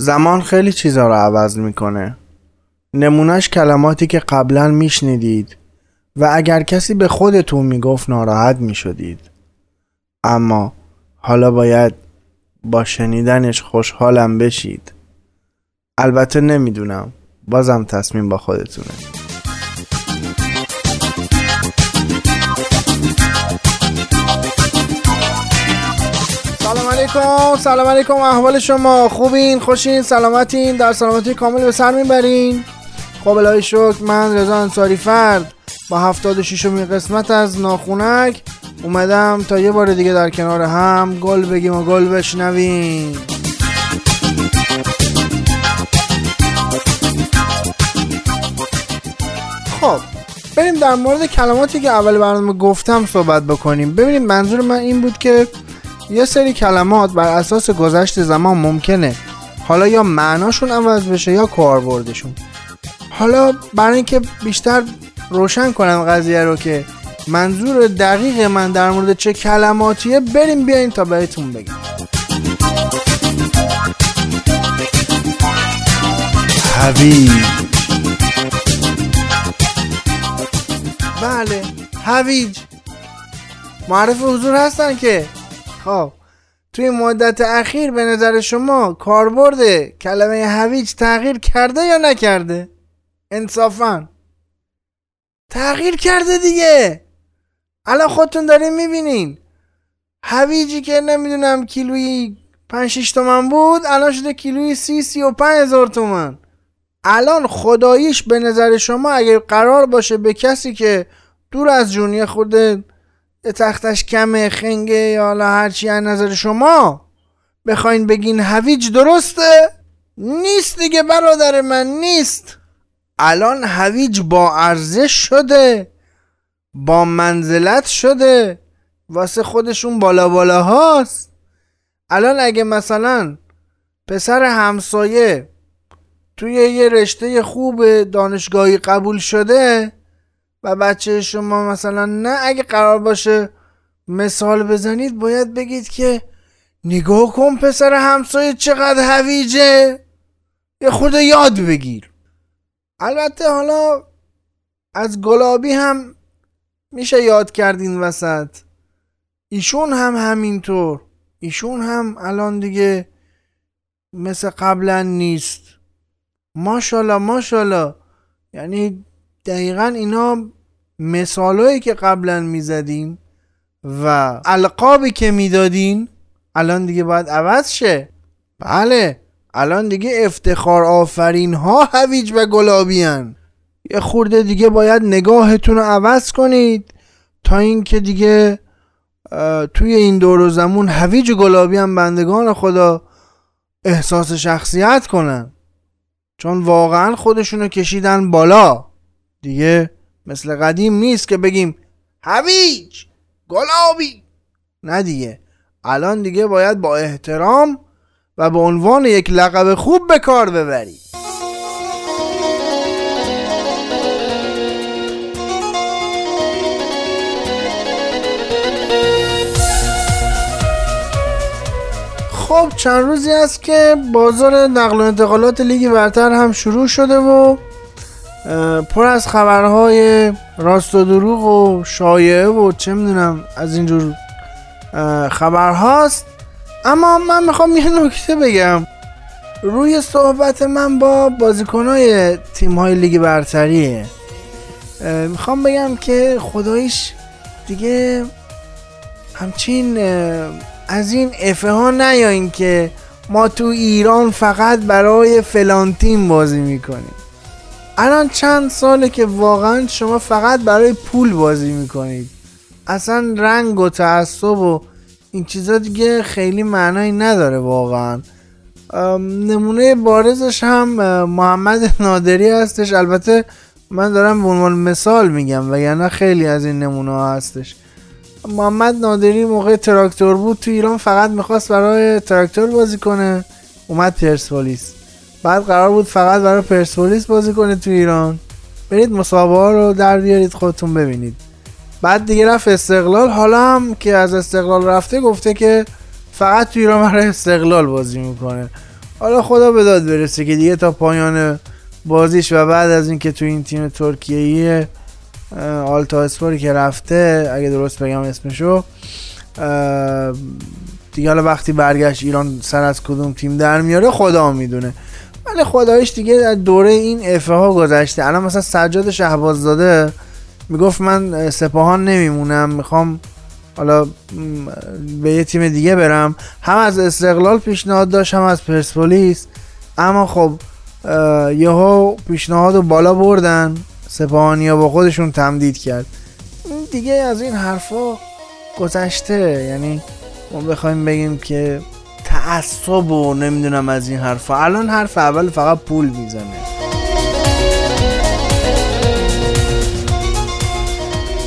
زمان خیلی چیزا رو عوض می‌کنه. نمونهش کلماتی که قبلا میشنیدید و اگر کسی به خودتون می‌گفت ناراحت می‌شدید. اما حالا باید با شنیدنش خوشحالم بشید. البته نمی‌دونم بازم تصمیم با خودتونه. علیکم. سلام علیکم. احوال شما. خوبین؟ خوشین؟ سلامتین؟ در سلامتی کامل به سر می‌برین. خب الهی شکر. من رضا انصاری فرد. با 76 می قسمت از ناخونک اومدم تا یه بار دیگه در کنار هم گل بگیم و گل بشنویم. خب بریم در مورد کلماتی که اول برنامه گفتم صحبت بکنیم. ببینیم منظور من این بود که یه سری کلمات بر اساس گذشت زمان ممکنه. حالا یا معناشون عوض بشه یا کاربردشون. حالا برای اینکه بیشتر روشن کنم قضیه رو که منظور دقیق من در مورد چه کلماتیه بریم بیاین تا بهتون بگم. هویج بله هویج معرف حضور هستن که خب. توی مدت اخیر به نظر شما کاربرد کلمه هویج تغییر کرده یا نکرده؟ انصافا. تغییر کرده دیگه. الان خودتون دارین می‌بینین. هویجی که نمی‌دونم کیلویی 5 6 تومن بود الان شده کیلویی 30 35 هزار تومن. الان خداییش به نظر شما اگه قرار باشه به کسی که دور از جونی خود تختش کمه خنگه یا حالا هرچی از نظر شما بخواین بگین هویج درسته؟ نیست دیگه برادر من نیست. الان هویج با ارزش شده با منزلت شده واسه خودشون بالا بالا هاست. الان اگه مثلا پسر همسایه توی یه رشته خوب دانشگاهی قبول شده بچه شما مثلا نه اگه قرار باشه مثال بزنید باید بگید که نگاه کن پسر همسایه چقدر هویجه. یه خود یاد بگیر. البته حالا از گلابی هم میشه یاد کردین وسط. ایشون هم همینطور. ایشون هم الان دیگه مثل قبلا نیست. ماشاءالله ماشاءالله. یعنی دقیقا اینا مثالهایی که قبلا می‌زدیم و القابی که می‌دادین الان دیگه باید عوض شه. بله الان دیگه افتخار آفرین ها هویج و گلابیان یه خورده دیگه باید نگاهتون رو عوض کنید تا اینکه دیگه توی این دور و زمون هویج و گلابی هم بندگان خدا احساس شخصیت کنن. چون واقعا خودشونو کشیدن بالا. دیگه مثل قدیم نیست که بگیم هویج گلابی. نه دیگه. الان دیگه باید با احترام و به عنوان یک لقب خوب به کار ببری. خب چند روزی است که بازار نقل و انتقالات لیگ برتر هم شروع شده و پر از خبرهای راست و دروغ و شایعه و چه می‌دونم از اینجور خبرهاست. اما من می‌خوام یه نکته بگم. روی صحبت من با بازیکنهای تیم های لیگ برتریه می‌خوام بگم که خدایش دیگه همچین از این افه ها نیاین که ما تو ایران فقط برای فلان تیم بازی می‌کنیم. الان چند ساله که واقعا شما فقط برای پول بازی می‌کنید. اصلا رنگ و تعصب و این چیزا دیگه خیلی معنایی نداره واقعا. نمونه بارزش هم محمد نادری هستش. البته من دارم به عنوان مثال میگم وگرنه خیلی از این نمونه ها هستش. محمد نادری موقع تراکتور بود تو ایران فقط می‌خواست برای تراکتور بازی کنه. اومد پرسپولیس. بعد قرار بود فقط برای پرسپولیس بازی کنه تو ایران. برید مسابقه رو در بیارید خودتون ببینید. بعد دیگه رفت استقلال. حالا هم که از استقلال رفته گفته که فقط تو ایران برای استقلال بازی می‌کنه. حالا خدا به داد برسه که دیگه تا پایان بازیش و بعد از اینکه تو این تیم ترکیه‌ای آلتا اسپوری که رفته اگه درست بگم اسمشو دیگه حالا وقتی برگشت ایران سر از کدوم تیم در میاره خدا می‌دونه. ولی خدایش دیگه در دوره این افه ها گذشته. الان مثلا سجاد شهباز داده می‌گفت من سپاهان نمیمونم می‌خوام حالا به یه تیم دیگه برم. هم از استقلال پیشنهاد داشت هم از پرسپولیس. اما خب یهو پیشنهاد رو بالا بردن سپاهانیا با خودشون تمدید کرد. دیگه از این حرفا گذشته. یعنی ما بخوایم بگیم که تعصب و نمی‌دونم از این حرفا. الان حرف اول فقط پول می‌زنه.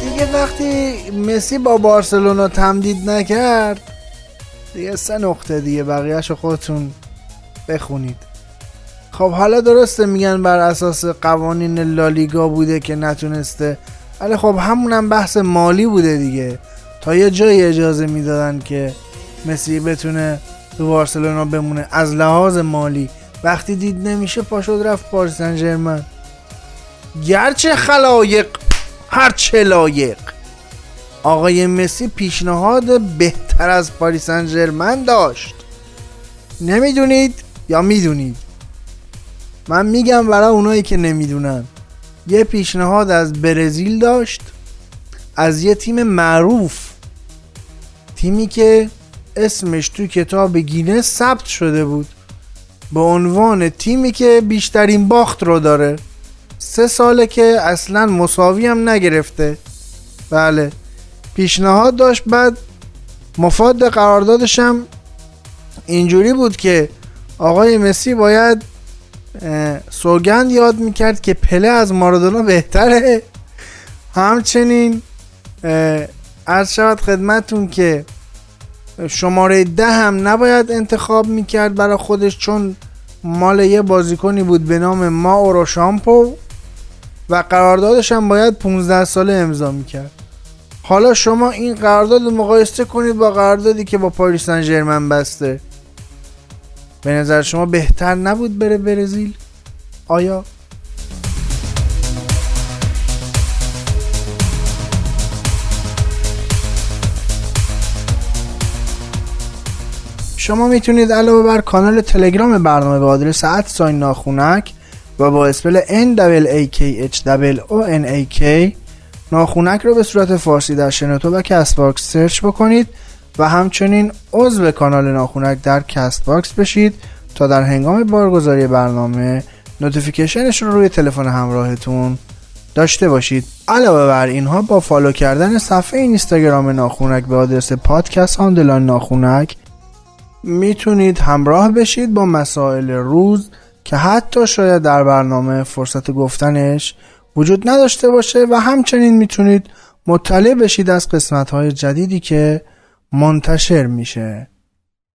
دیگه وقتی مسی با بارسلونا تمدید نکرد دیگه سه نقطه دیگه بقیهش خودتون بخونید. خب حالا درسته میگن بر اساس قوانین لالیگا بوده که نتونسته ولی خب همونم بحث مالی بوده دیگه. تا یه جایی اجازه می‌دادن که مسی بتونه تو بارسلونا بمونه. از لحاظ مالی وقتی دید نمیشه پاشد رفت پاریس سن گرچه خلایق هر چه لایق. آقای مسی پیشنهاد بهتر از پاریس سن داشت. نمی‌دونید یا می‌دونید؟ من میگم برای اونایی که نمی‌دونن. یه پیشنهاد از برزیل داشت از یه تیم معروف. تیمی که اسمش تو کتاب گینه ثبت شده بود. به عنوان تیمی که بیشترین باخت رو داره. سه ساله که اصلا مساوی هم نگرفته. بله پیشنهاد داشت بعد مفاد قراردادش هم اینجوری بود که آقای مسی باید سوگند یاد می‌کرد که پله از مارادونا بهتره. همچنین عرض شود خدمتون که شماره ده هم نباید انتخاب می‌کرد برای خودش چون مال یه بازیکنی بود به نام ما شامپو و قراردادش هم باید 15 ساله امضا می‌کرد. حالا شما این قرارداد مقایسه کنید با قراردادی که با پاریس سن بسته. به نظر شما بهتر نبود بره برزیل؟ آیا؟ شما می‌تونید علاوه بر کانال تلگرام برنامه به آدرس sign ناخونک و با spell N A K H O N A K ناخونک رو به صورت فارسی در شنوتو و Castbox سرچ بکنید و همچنین عضو کانال ناخونک در Castbox بشید تا در هنگام بارگذاری برنامه notification ش رو روی تلفن همراهتون داشته باشید. علاوه بر اینها با follow کردن صفحه اینستاگرام ناخونک به آدرس پادکست underline ناخونک می‌تونید همراه بشید با مسائل روز که حتی شاید در برنامه فرصت گفتنش وجود نداشته باشه و همچنین می‌تونید مطلع بشید از قسمت های جدیدی که منتشر میشه.